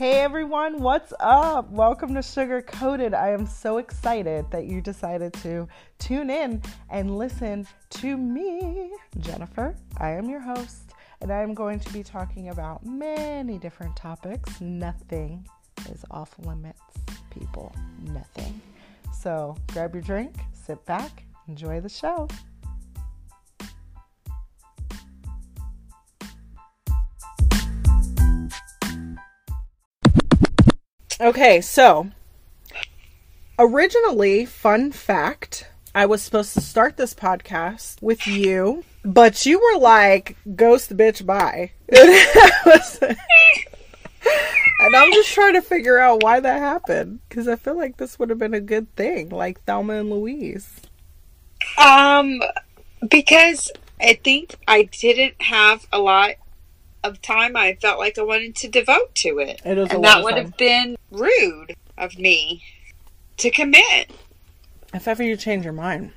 Hey everyone, what's up? Welcome to Sugar Coated. I am so excited that you decided to tune in and listen to me, Jennifer. I am your host, and I am going to be talking about many different topics. Nothing is off limits, people. Nothing. So grab your drink, sit back, enjoy the show. Okay, so originally, fun fact, I was supposed to start this podcast with you, but you were like, ghost bitch, bye. and I'm just trying to figure out why that happened because I feel like this would have been a good thing, like Thelma and Louise. Um, because I think I didn't have a lot of time I felt like I wanted to devote to it. It and that would time. have been rude of me to commit. If ever you change your mind,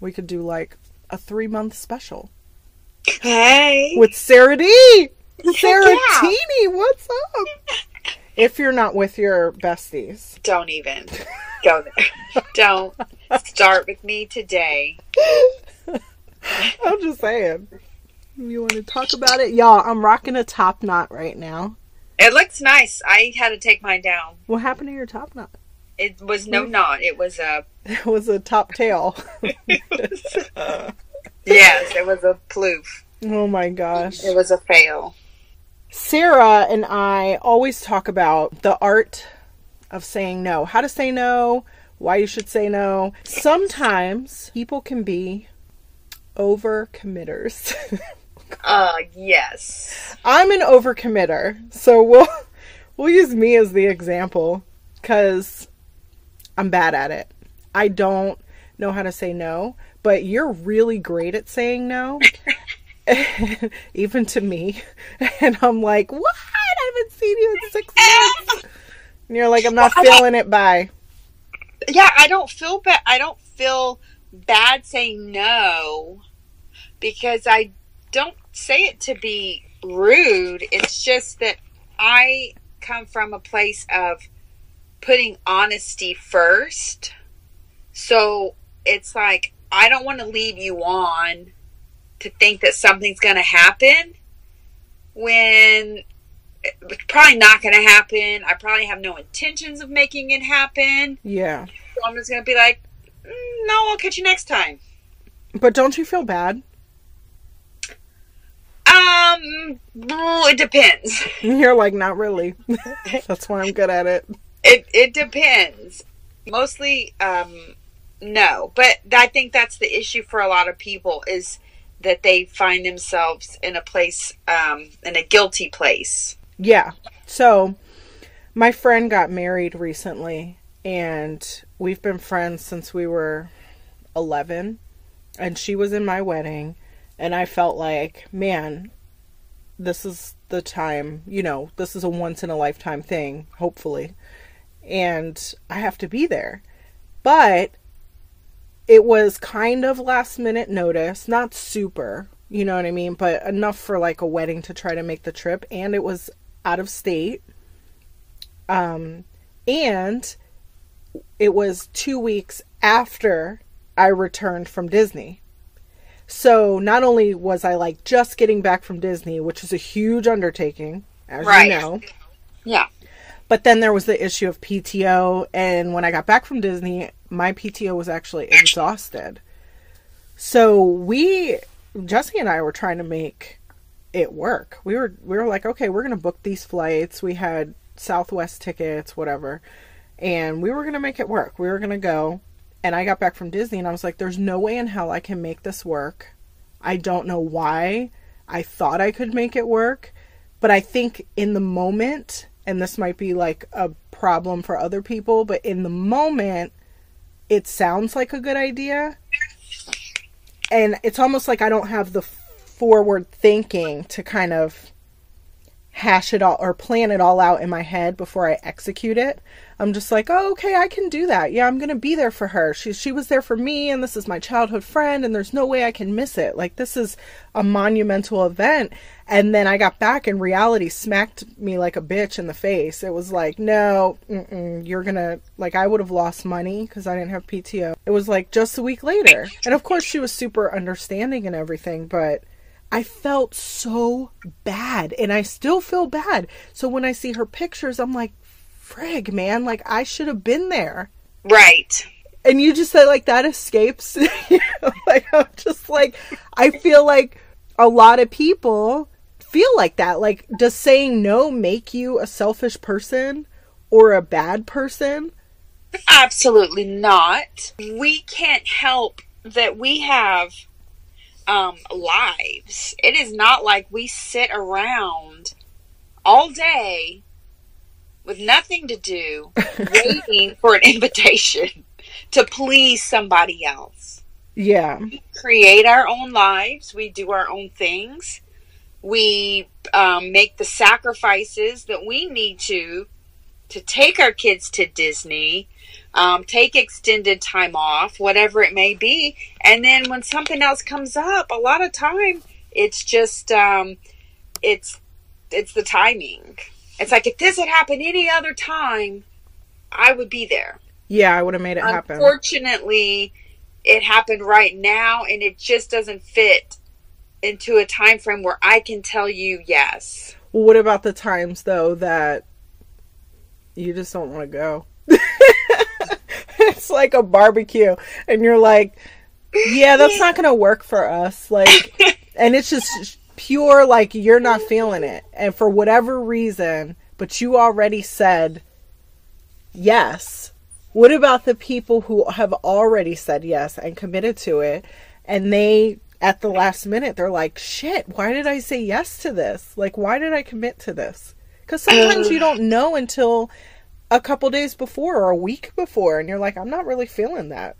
we could do like a three month special Hey. with Sarah D. Sarah yeah. Teeny, what's up? If you're not with your besties. Don't even go there. Don't start with me today. I'm just saying. You want to talk about it? Y'all, I'm rocking a top knot right now. It looks nice. I had to take mine down. What happened to your top knot? It was no knot. It was a It was a top tail. yes. It was a ploof. oh my gosh. It was a fail. Sarah and I always talk about the art of saying no, how to say no, why you should say no. Sometimes people can be over committers. Uh, yes. I'm an overcommitter, so we'll we'll use me as the example because I'm bad at it. I don't know how to say no, but you're really great at saying no, even to me. And I'm like, what? I haven't seen you in six months. And you're like, I'm not feeling it. Bye. yeah, I don't feel bad. I don't feel bad saying no because I don't say it to be rude. It's just that I come from a place of putting honesty first. So it's like I don't want to leave you on to think that something's going to happen when it's probably not going to happen. I probably have no intentions of making it happen. Yeah. So I'm just gonna be like, "Mm, no, I'll catch you next time. But don't you feel bad? Um, well, it depends. You're like, not really. That's why I'm good at it. It it depends. Mostly, um, no. But I think that's the issue for a lot of people is that they find themselves in a place, um, in a guilty place. Yeah. So, my friend got married recently, and we've been friends since we were 11. And she was in my wedding, and I felt like, man, this is the time, you know, this is a once in a lifetime thing, hopefully. And I have to be there. But it was kind of last minute notice, not super, you know what I mean, but enough for like a wedding to try to make the trip and it was out of state. Um and it was 2 weeks after I returned from Disney. So not only was I like just getting back from Disney, which is a huge undertaking, as Right. you know, Yeah. but then there was the issue of PTO, and when I got back from Disney, my PTO was actually exhausted. So we, Jesse and I, were trying to make it work. We were we were like, okay, we're gonna book these flights. We had Southwest tickets, whatever, and we were gonna make it work. We were gonna go, and I got back from Disney, and I was like, there's no way in hell I can make this work. I don't know why. I thought I could make it work, but I think in the moment, and this might be like a problem for other people, but in the moment, it sounds like a good idea. And it's almost like I don't have the forward thinking to kind of hash it all or plan it all out in my head before I execute it. I'm just like, oh, okay, I can do that. Yeah, I'm gonna be there for her. She she was there for me, and this is my childhood friend, and there's no way I can miss it. Like this is a monumental event. And then I got back, and reality smacked me like a bitch in the face. It was like, no, you're gonna like I would have lost money because I didn't have PTO. It was like just a week later, and of course she was super understanding and everything, but I felt so bad and I still feel bad. So when I see her pictures, I'm like, frig, man, like I should have been there. Right. And you just said like that escapes. like I'm just like I feel like a lot of people feel like that. Like does saying no make you a selfish person or a bad person? Absolutely not. We can't help that we have um, lives. It is not like we sit around all day with nothing to do, waiting for an invitation to please somebody else. Yeah. We create our own lives, we do our own things, we um, make the sacrifices that we need to to take our kids to Disney um, take extended time off, whatever it may be. And then when something else comes up, a lot of time it's just um, it's it's the timing. It's like if this had happened any other time, I would be there. Yeah, I would have made it happen. Unfortunately, it happened right now, and it just doesn't fit into a time frame where I can tell you yes. Well, what about the times though that you just don't want to go? it's like a barbecue and you're like yeah that's not gonna work for us like and it's just pure like you're not feeling it. And for whatever reason but you already said yes. What about the people who have already said yes and committed to it? And they at the last minute they're like shit why did i say yes to this? Like why did i commit to this? Because sometimes you don't know until a couple days before or a week before and you're like i'm not really feeling that.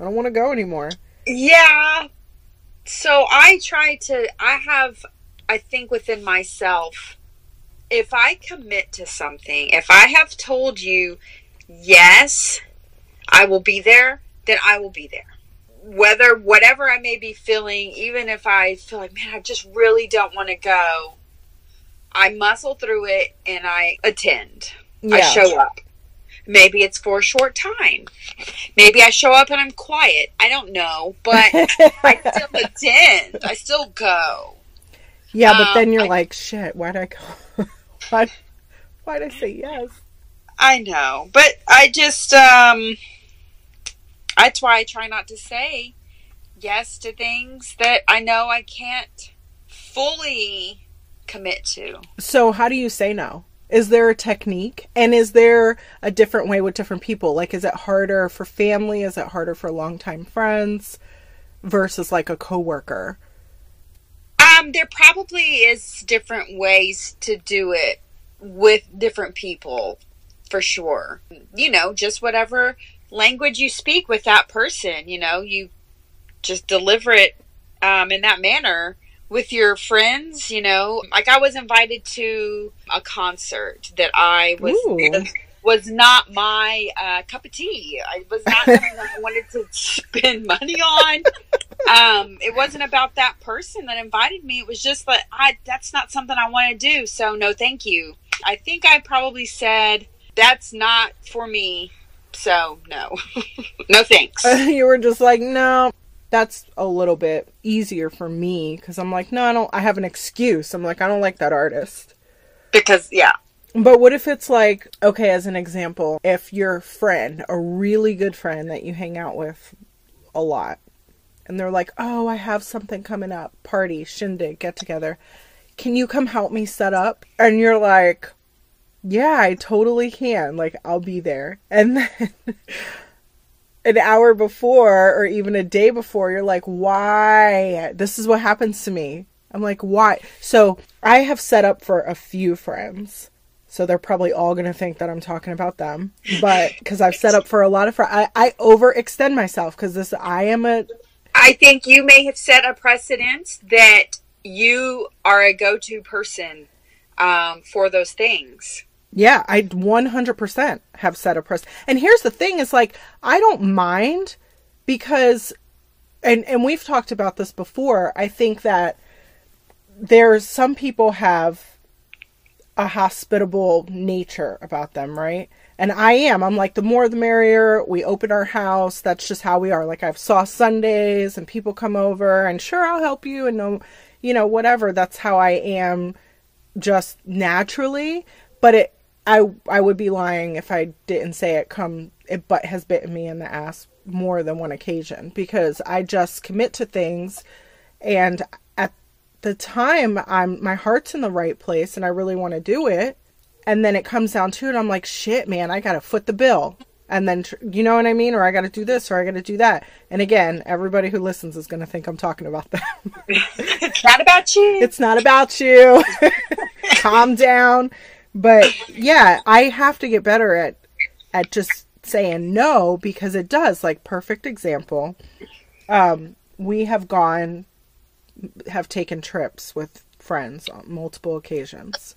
I don't want to go anymore. Yeah so i try to i have i think within myself if i commit to something if i have told you yes i will be there then i will be there whether whatever i may be feeling even if i feel like man i just really don't want to go i muscle through it and i attend yeah. I show up. Maybe it's for a short time. Maybe I show up and I'm quiet. I don't know, but I still attend. I still go. Yeah, but um, then you're I, like, shit, why'd I go? why why'd I say yes? I know. But I just um that's why I try not to say yes to things that I know I can't fully commit to. So how do you say no? Is there a technique? And is there a different way with different people? Like, is it harder for family? Is it harder for longtime friends versus like a coworker? Um, there probably is different ways to do it with different people for sure. You know, just whatever language you speak with that person, you know, you just deliver it um, in that manner with your friends, you know, like I was invited to a concert that I was Ooh. was not my uh, cup of tea. I was not something that I wanted to spend money on. Um, it wasn't about that person that invited me. It was just that I that's not something I want to do. So no, thank you. I think I probably said that's not for me. So no, no thanks. you were just like no that's a little bit easier for me because I'm like, no, I don't, I have an excuse. I'm like, I don't like that artist. Because, yeah. But what if it's like, okay, as an example, if your friend, a really good friend that you hang out with a lot, and they're like, oh, I have something coming up, party, shindig, get together. Can you come help me set up? And you're like, yeah, I totally can. Like, I'll be there. And then an hour before or even a day before, you're like, why? This is what happens to me. I'm like, why? So I have set up for a few friends. So they're probably all going to think that I'm talking about them. But because I've set up for a lot of friends, I, I overextend myself because this, I am a. I think you may have set a precedent that you are a go to person um, for those things. Yeah, I 100% have set a precedent. And here's the thing is like I don't mind because and and we've talked about this before. I think that there's some people have a hospitable nature about them, right? And I am. I'm like the more the merrier. We open our house. That's just how we are. Like I've saw Sundays and people come over and sure I'll help you and no you know whatever. That's how I am just naturally, but it I I would be lying if I didn't say it come it but has bitten me in the ass more than one occasion because I just commit to things and at the time I'm my heart's in the right place and I really want to do it. And then it comes down to it I'm like shit man I got to foot the bill. And then you know what I mean? Or I got to do this or I got to do that. And again everybody who listens is going to think I'm talking about them. It's not about you. It's not about you. Calm down but yeah, I have to get better at at just saying no because it does. Like perfect example. Um, we have gone have taken trips with friends on multiple occasions.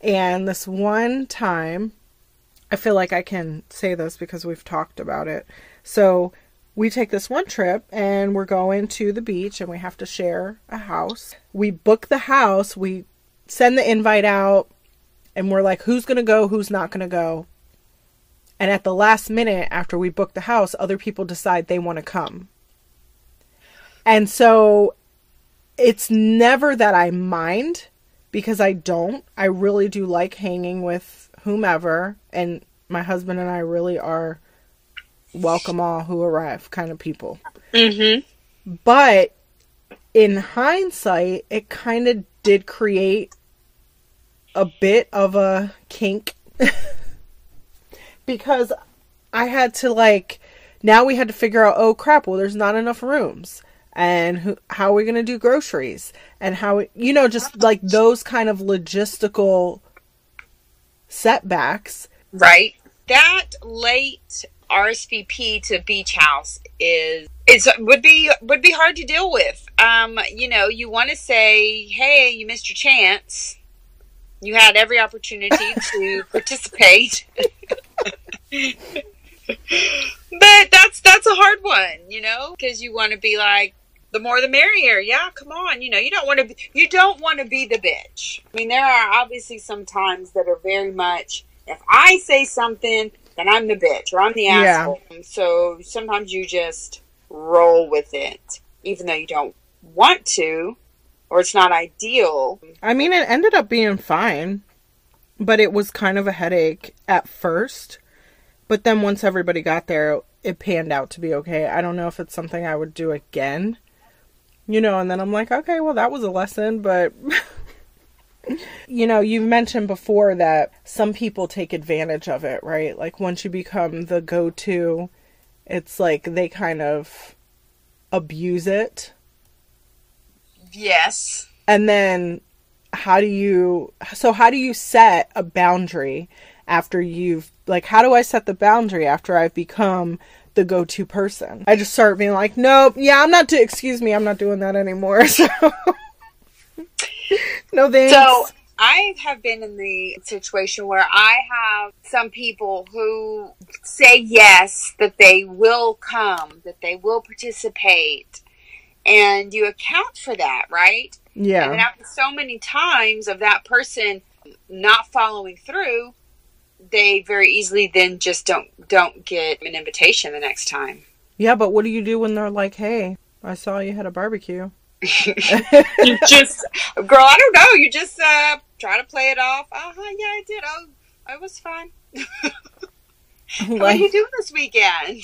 And this one time, I feel like I can say this because we've talked about it. So, we take this one trip and we're going to the beach and we have to share a house. We book the house, we send the invite out, and we're like, who's going to go, who's not going to go. And at the last minute, after we book the house, other people decide they want to come. And so it's never that I mind because I don't. I really do like hanging with whomever. And my husband and I really are welcome all who arrive kind of people. Mm-hmm. But in hindsight, it kind of did create a bit of a kink. Because I had to like now we had to figure out oh crap well there's not enough rooms. And who, how are we going to do groceries? And how you know just like those kind of logistical setbacks. Right. That late RSVP to beach house is is would be would be hard to deal with. Um you know you want to say hey you missed your chance you had every opportunity to participate. but that's that's a hard one, you know, because you want to be like the more the merrier. Yeah, come on, you know, you don't want to be, you don't want to be the bitch. I mean, there are obviously some times that are very much if I say something, then I'm the bitch or I'm the asshole. Yeah. So sometimes you just roll with it, even though you don't want to or it's not ideal. I mean, it ended up being fine, but it was kind of a headache at first. But then once everybody got there, it panned out to be okay. I don't know if it's something I would do again. You know, and then I'm like, okay, well, that was a lesson, but. you know, you mentioned before that some people take advantage of it, right? Like once you become the go to, it's like they kind of abuse it Yes. And then how do you so how do you set a boundary after you've like how do I set the boundary after I've become the go-to person? I just start being like, "Nope, yeah, I'm not to excuse me, I'm not doing that anymore." So No thanks. So I have been in the situation where I have some people who say yes, that they will come, that they will participate, and you account for that, right? Yeah. And after so many times of that person not following through, they very easily then just don't don't get an invitation the next time. Yeah, but what do you do when they're like, "Hey, I saw you had a barbecue." you just, girl, I don't know. You just uh, try to play it off. Uh huh. Yeah, I did. Oh, it was fun. what are you doing this weekend?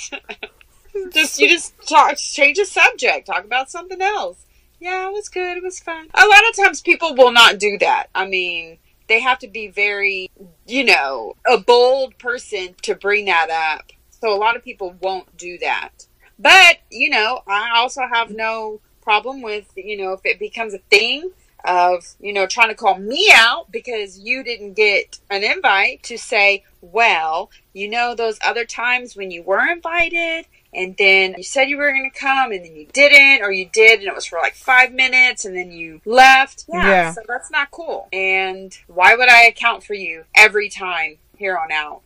Just you just talk, change the subject, talk about something else. Yeah, it was good. It was fun. A lot of times people will not do that. I mean, they have to be very, you know, a bold person to bring that up. So a lot of people won't do that. But, you know, I also have no problem with, you know, if it becomes a thing of, you know, trying to call me out because you didn't get an invite to say, well, you know, those other times when you were invited and then you said you were going to come and then you didn't or you did and it was for like five minutes and then you left. Yeah, Yeah. so that's not cool. And why would i account for you every time here on out?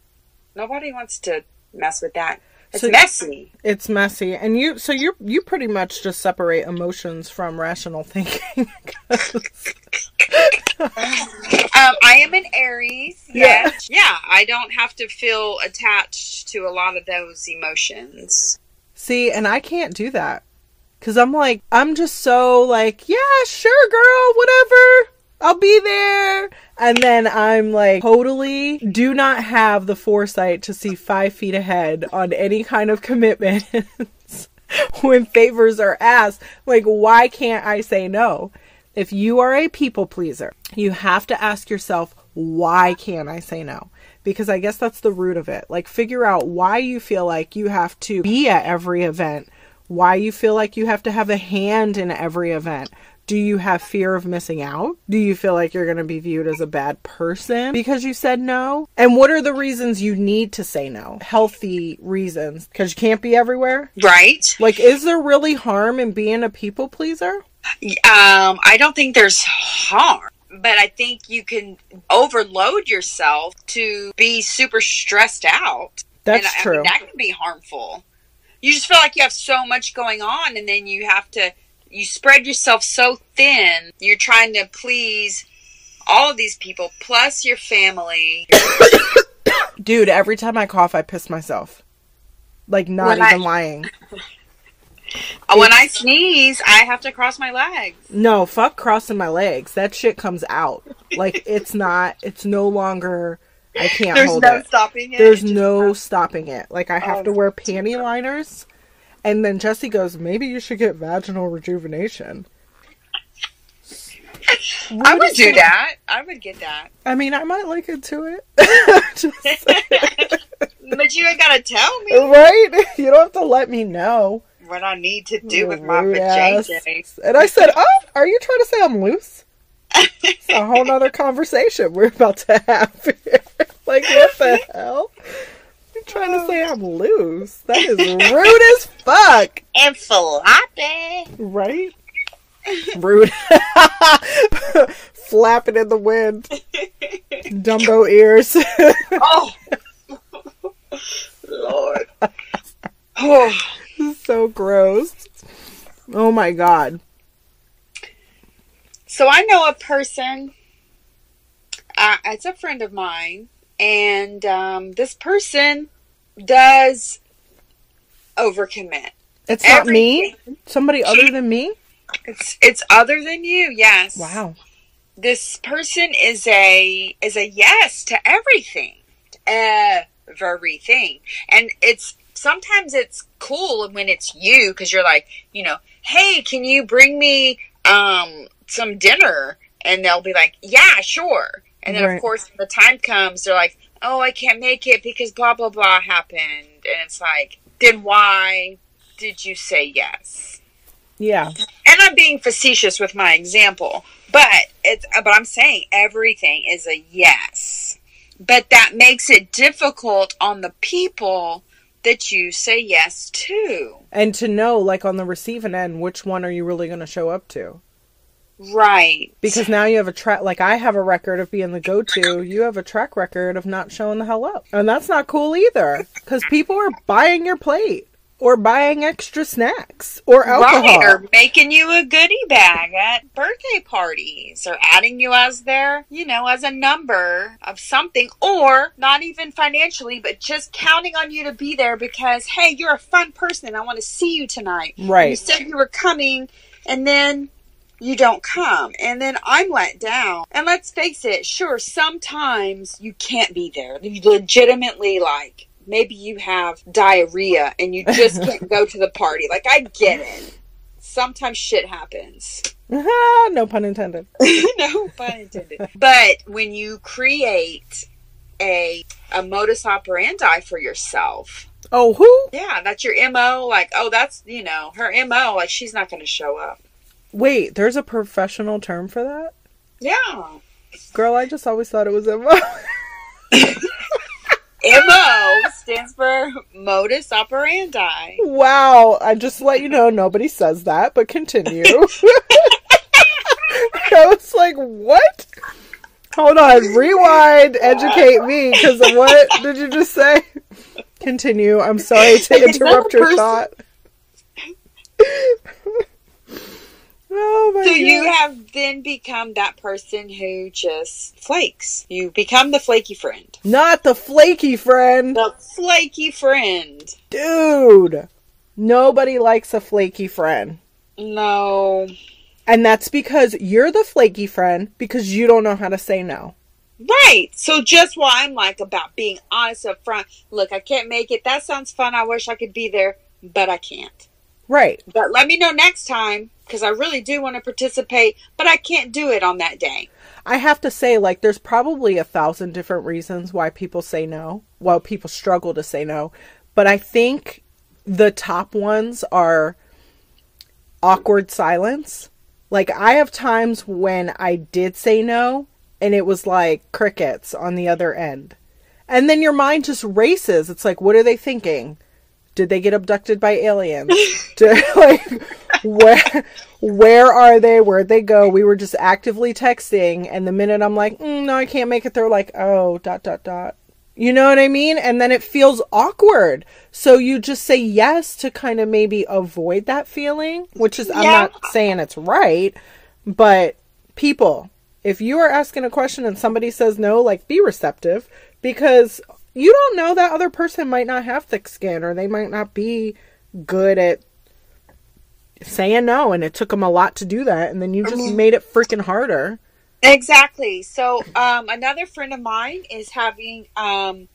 Nobody wants to mess with that it's So- messy It's messy, and you so you you pretty much just separate emotions from rational thinking. um, i am an aries Yeah. yeah i don't have to feel attached to a lot of those emotions See, and I can't do that because I'm like I'm just so like yeah, sure, girl, whatever. I'll be there. And then I'm like, totally do not have the foresight to see five feet ahead on any kind of commitment when favors are asked. Like, why can't I say no? If you are a people pleaser, you have to ask yourself, why can't I say no? Because I guess that's the root of it. Like, figure out why you feel like you have to be at every event, why you feel like you have to have a hand in every event. Do you have fear of missing out? Do you feel like you're going to be viewed as a bad person because you said no? And what are the reasons you need to say no? Healthy reasons. Because you can't be everywhere? right Like, is there really harm in being a people pleaser? Um, I don't think there's harm, but I think you can overload yourself to be super stressed out. That's and, I true. mean, that can be harmful. You just feel like you have so much going on, and then you have to you spread yourself so thin. You're trying to please all of these people plus your family. Dude, every time I cough, I piss myself. Like, not When I- even lying. Oh, when I sneeze, I have to cross my legs. No, fuck crossing my legs. That shit comes out. Like, it's not, it's no longer, I can't There's hold no it. stopping it. There's It no stopping it. Like, I have Oh. to wear panty liners. And then Jesse goes, maybe you should get vaginal rejuvenation. I would do that. I would get that. I mean, I might look into it. But you ain't gotta tell me right? You don't have to let me know. what I need to do with my vajayjay. And I said, "Oh, are you trying to say I'm loose?" It's a whole nother conversation we're about to have here. like, what the hell? You're trying to say I'm loose? That is rude as fuck, And floppy. right? Rude. Flapping in the wind. Dumbo ears. Oh, Lord. Oh, so gross. Oh my god. so I know a person. Uh, it's a friend of mine, and um, this person does overcommit. It's not me. Everything. Somebody other than me. It's it's other than you. Yes. Wow. this person is a is a yes to everything everything and it's sometimes it's cool when it's you because you're like you know hey can you bring me um some dinner and they'll be like yeah sure and then Right. of course when the time comes they're like oh i can't make it because blah blah blah happened and it's like then why did you say yes Yeah. and I'm being facetious with my example, but it's but I'm saying everything is a yes. But that makes it difficult on the people that you say yes to. And to know, like on the receiving end, which one are you really going to show up to? Right. Because now you have a track, like I have a record of being the go to, you have a track record of not showing the hell up. And that's not cool either. Because people are buying your plate or buying extra snacks or alcohol. Right, or making you a goodie bag at birthday parties, or adding you as their, you know, as a number of something, or not even financially, but just counting on you to be there because, hey, you're a fun person and I want to see you tonight. Right. You said you were coming, and then you don't come, and then I'm let down. And let's face it, sure, sometimes you can't be there. You legitimately like. Maybe you have diarrhea and you just can't go to the party. Like, I get it. Sometimes shit happens. no pun intended. no pun intended. But when you create a a modus operandi for yourself, Oh, who? yeah, that's your mo. Like, oh, that's you know her mo. Like, she's not going to show up. Wait, there's a professional term for that? Yeah, Girl, I just always thought it was MO. mo stands for modus operandi. Wow. I just let you know nobody says that, but continue. I was like, what? Hold on. Rewind. Educate me. Because what did you just say? Continue. I'm sorry to interrupt your person? thought. oh my So god. you have then become that person who just flakes. You become the flaky friend. Not the flaky friend. The flaky friend. Dude. Nobody likes a flaky friend. No. And that's because you're the flaky friend because you don't know how to say no. Right. So just what I'm like about being honest up front. Look, I can't make it. That sounds fun. I wish I could be there, but I can't. Right. But let me know next time because I really do want to participate, but I can't do it on that day. I have to say, like, there's probably a thousand different reasons why people say no, why people struggle to say no. But I think the top ones are awkward silence. Like, I have times when I did say no, and it was like crickets on the other end. And then your mind just races. It's like, what are they thinking? Did they get abducted by aliens? Did, like, where where are they? Where'd they go? We were just actively texting, and the minute I'm like, mm, no, I can't make it, they're like, oh, dot dot dot. You know what I mean? And then it feels awkward. So you just say yes to kind of maybe avoid that feeling, which is I'm not saying it's right, but people, if you are asking a question and somebody says no, like be receptive because you don't know that other person might not have thick skin or they might not be good at saying no and it took them a lot to do that and then you just made it freaking harder. Exactly. So, um, another friend of mine is having um,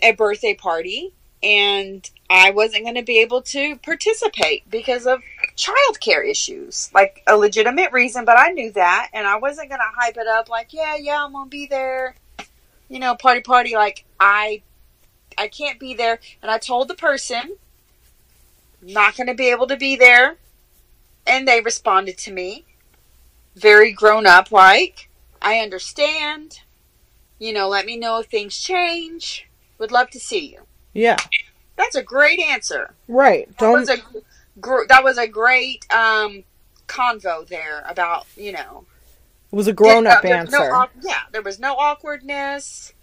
a birthday party, and I wasn't going to be able to participate because of childcare issues, like a legitimate reason. But I knew that, and I wasn't going to hype it up like, yeah, yeah, I'm going to be there. You know, party, party. Like I, I can't be there, and I told the person, not going to be able to be there, and they responded to me. Very grown up like i understand. You know let me know if things change. Would love to see you. Yeah. that's a great answer. Right. that Don't was a gr- that was a great um convo there about you know. It was a grown up no answer. awk- yeah there was no awkwardness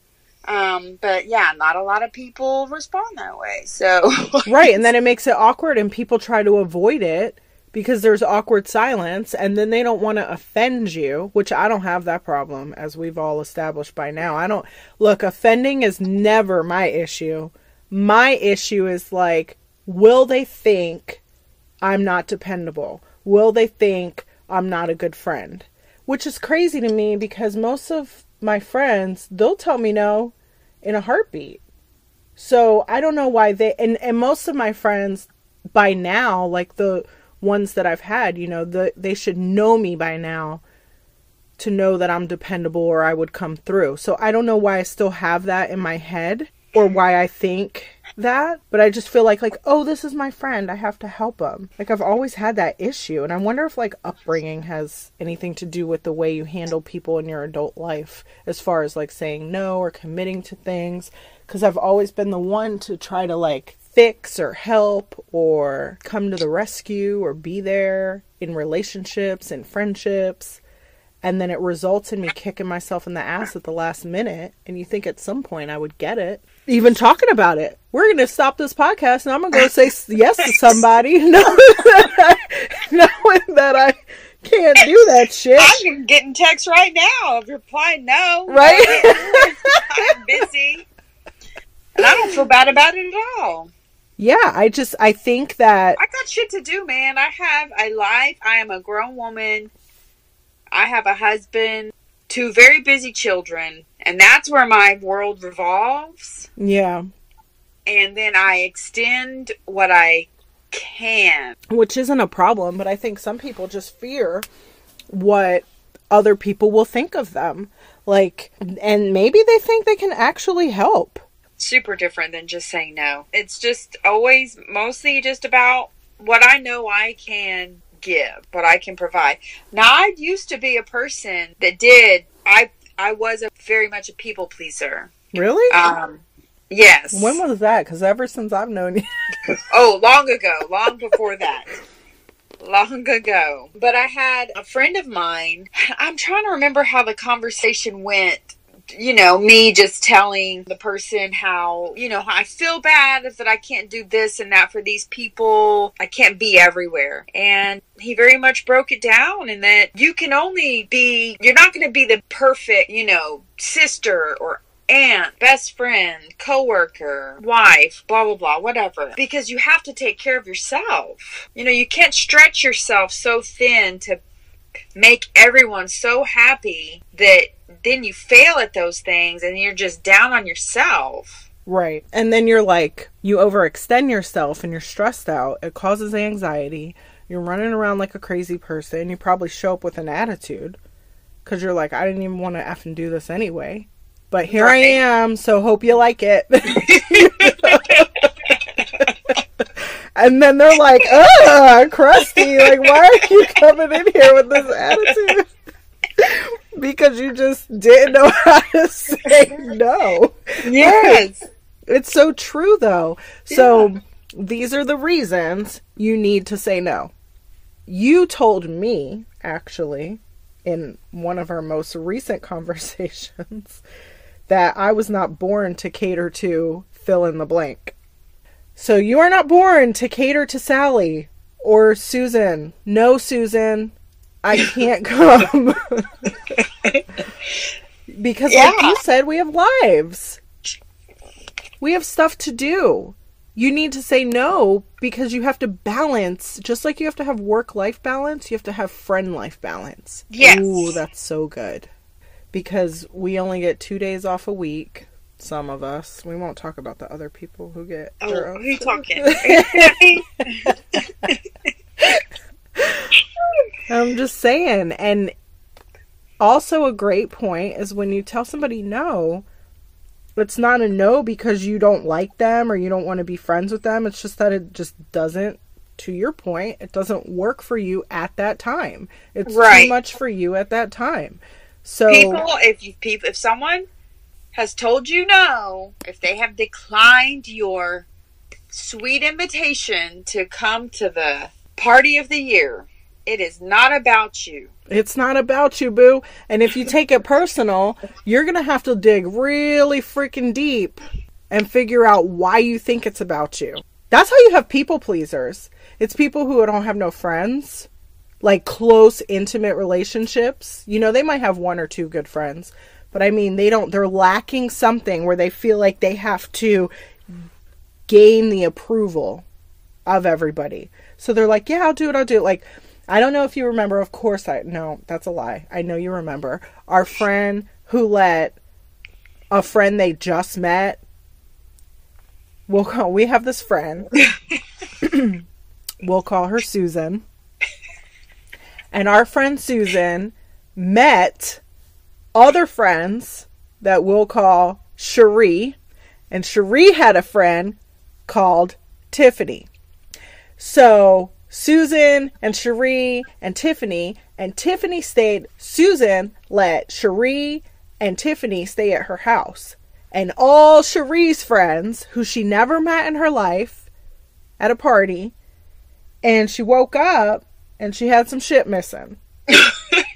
um but yeah not a lot of people respond that way so right, and then it makes it awkward and people try to avoid it because there's awkward silence and then they don't want to offend you, which I don't have that problem as we've all established by now. I don't look, offending is never my issue. My issue is like will they think I'm not dependable? Will they think I'm not a good friend? Which is crazy to me because most of my friends, they'll tell me no in a heartbeat. So I don't know why they and, and most of my friends by now, like the ones that I've had, you know, the they should know me by now to know that I'm dependable or I would come through. So I don't know why I still have that in my head or why I think that, but I just feel like like oh, this is my friend, I have to help him. Like I've always had that issue and I wonder if like upbringing has anything to do with the way you handle people in your adult life as far as like saying no or committing to things cuz I've always been the one to try to like fix or help or come to the rescue or be there in relationships and friendships and then it results in me kicking myself in the ass at the last minute and you think at some point I would get it even talking about it. We're going to stop this podcast and I'm going to go say yes to somebody. Knowing that I, knowing that I can't do that shit. I'm getting texts right now of replying no. Right? I'm busy. And i don't feel bad about it at all. Yeah I just I think that I got shit to do, man. I have a life. I am a grown woman. I have a husband, two very busy children, and that's where my world revolves. yeah And then I extend what I can. which isn't a problem, but I think some people just fear what other people will think of them. Like, and maybe they think they can actually help. Super different than just saying no. It's just always mostly just about what I know I can give, but I can provide. Now, I used to be a person that did. I I was a very much a people pleaser. Really? Um, Yes. When was that? Because ever since I've known you, Oh, long ago, long before that. Long ago. But I had a friend of mine. I'm trying to remember how the conversation went. You know, me just telling the person how, you know, how I feel bad that I can't do this and that for these people. I can't be everywhere. And he very much broke it down in that you can only be, you're not going to be the perfect, you know, sister or aunt, best friend, coworker, wife, blah blah blah, whatever. Because you have to take care of yourself. You know, you can't stretch yourself so thin to make everyone so happy that then you fail at those things and you're just down on yourself. right? And then you're like, you overextend yourself and you're stressed out. It causes anxiety. You're running around like a crazy person. You probably show up with an attitude because you're like, I didn't even want to effing do this anyway. But here I am, so hope you like it. and then they're like, ugh, crusty. Like, why are you coming in here with this attitude? Because you just didn't know how to say no. Yes. It's so true, though. So, these are the reasons you need to say no. You told me, actually, in one of our most recent conversations, that I was not born to cater to fill in the blank. So, you are not born to cater to Sally or Susan. No, Susan, I can't come. Because, like you said, we have lives. We have stuff to do. You need to say no because you have to balance, just like you have to have work life balance, you have to have friend life balance. Yes. Ooh, that's so good. Because we only get two days off a week, some of us. We won't talk about the other people who get oh, their Oh, own who you talking? I'm just saying. And also, a great point is when you tell somebody no, it's not a no because you don't like them or you don't want to be friends with them. It's just that it just doesn't, to your point, it doesn't work for you at that time. It's Right. too much for you at that time. So, people if you people if someone has told you no if they have declined your sweet invitation to come to the party of the year it is not about you It's not about you, boo. And if you take it personal, you're going to have to dig really freaking deep and figure out why you think it's about you. That's how you have people pleasers. It's people who don't have no friends, like close, intimate relationships. You know, they might have one or two good friends, but I mean, they don't, they're lacking something where they feel like they have to gain the approval of everybody. So they're like, yeah, I'll do it, I'll do it. Like, I don't know if you remember, of course I, no, that's a lie. I know you remember. Our friend who let a friend they just met, we'll call, we have this friend, we'll call her Susan. And our friend Susan met other friends that we'll call Cherie. And Cherie had a friend called Tiffany. So Susan and Cherie and Tiffany, and Tiffany stayed, Susan let Cherie and Tiffany stay at her house. And all Cherie's friends, who she never met in her life, at a party, and she woke up and she had some shit missing.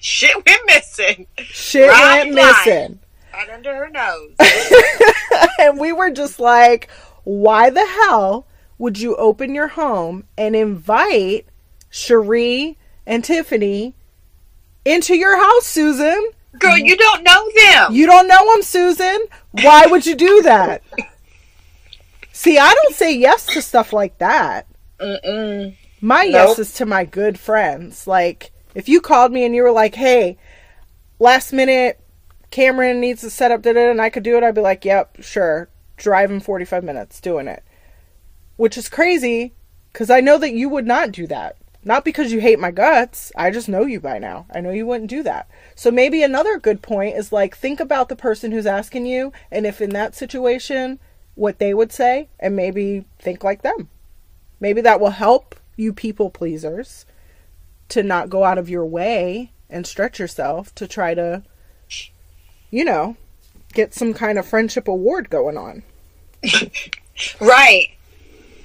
shit went missing Shit Right, went missing. right under her nose and we were just like, why the hell would you open your home and invite Cherie and Tiffany into your house, Susan? girl you don't know them You don't know them, Susan. Why would you do that? See, I don't say yes to stuff like that. Mm-mm. My Nope. yes is to my good friends. Like, if you called me and you were like, hey, last minute, Cameron needs to set up, da and I could do it, I'd be like, yep, sure. Driving 45 minutes, doing it. Which is crazy, because I know that you would not do that. Not because you hate my guts. I just know you by now. I know you wouldn't do that. So maybe another good point is like, think about the person who's asking you, and if in that situation, what they would say, and maybe think like them. Maybe that will help you people pleasers to not go out of your way and stretch yourself to try to, you know, get some kind of friendship award going on. right.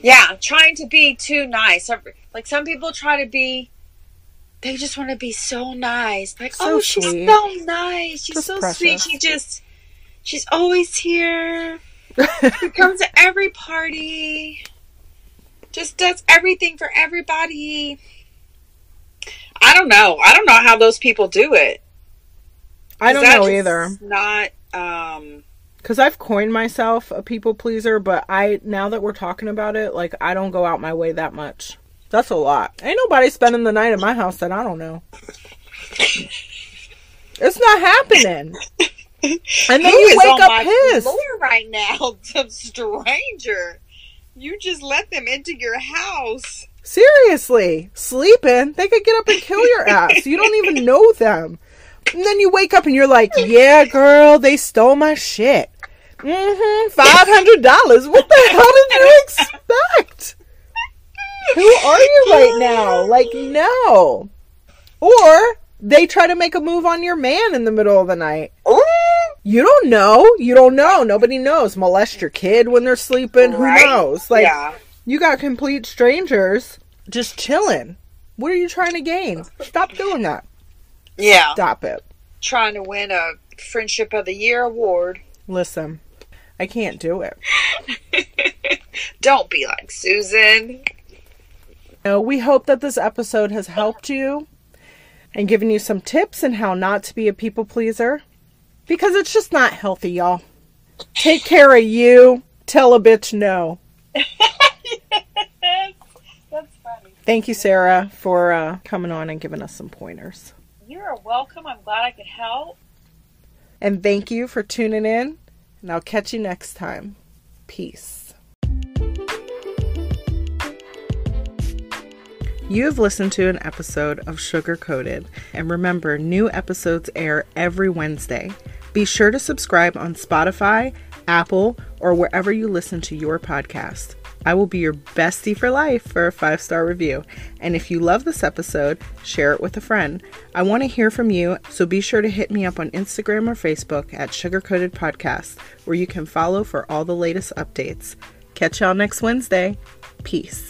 Yeah, trying to be too nice. Like some people try to be they just want to be so nice. Like, So oh, she's sweet. so nice. She's Just so precious. sweet. She just, she's always here. She comes to every party. Just does everything for everybody. I don't know. I don't know how those people do it. I don't know either. Not. Um. Because I've coined myself a people pleaser, but I now that we're talking about it, like I don't go out my way that much. That's a lot. Ain't nobody spending the night at my house that I don't know. It's not happening. And then Who you is wake on up my pissed. floor right now? Some stranger. You just let them into your house. Seriously, sleeping, they could get up and kill your ass. You don't even know them. And then you wake up and you're like, yeah, girl, they stole my shit. Mm-hmm, $500. What the hell did you expect? Who are you right now? Like, no. Or they try to make a move on your man in the middle of the night. Ooh. You don't know. You don't know. Nobody knows. Molest your kid when they're sleeping. Right? Who knows? Like, yeah. you got complete strangers just chilling. What are you trying to gain? Stop doing that. Yeah. Stop it. Trying to win a Friendship of the Year award. Listen, I can't do it. Don't be like Susan. Uh, we hope that this episode has helped you and given you some tips on how not to be a people pleaser because it's just not healthy, y'all. Take care of you. Tell a bitch no. That's funny. Thank you, Sarah, for uh, coming on and giving us some pointers. You're welcome. I'm glad I could help. And thank you for tuning in. And I'll catch you next time. Peace. You have listened to an episode of Sugar Coated. And remember, new episodes air every Wednesday. Be sure to subscribe on Spotify, Apple, or wherever you listen to your podcast. I will be your bestie for life for a five star review. And if you love this episode, share it with a friend. I want to hear from you, so be sure to hit me up on Instagram or Facebook at Sugar Coated Podcast, where you can follow for all the latest updates. Catch y'all next Wednesday. Peace.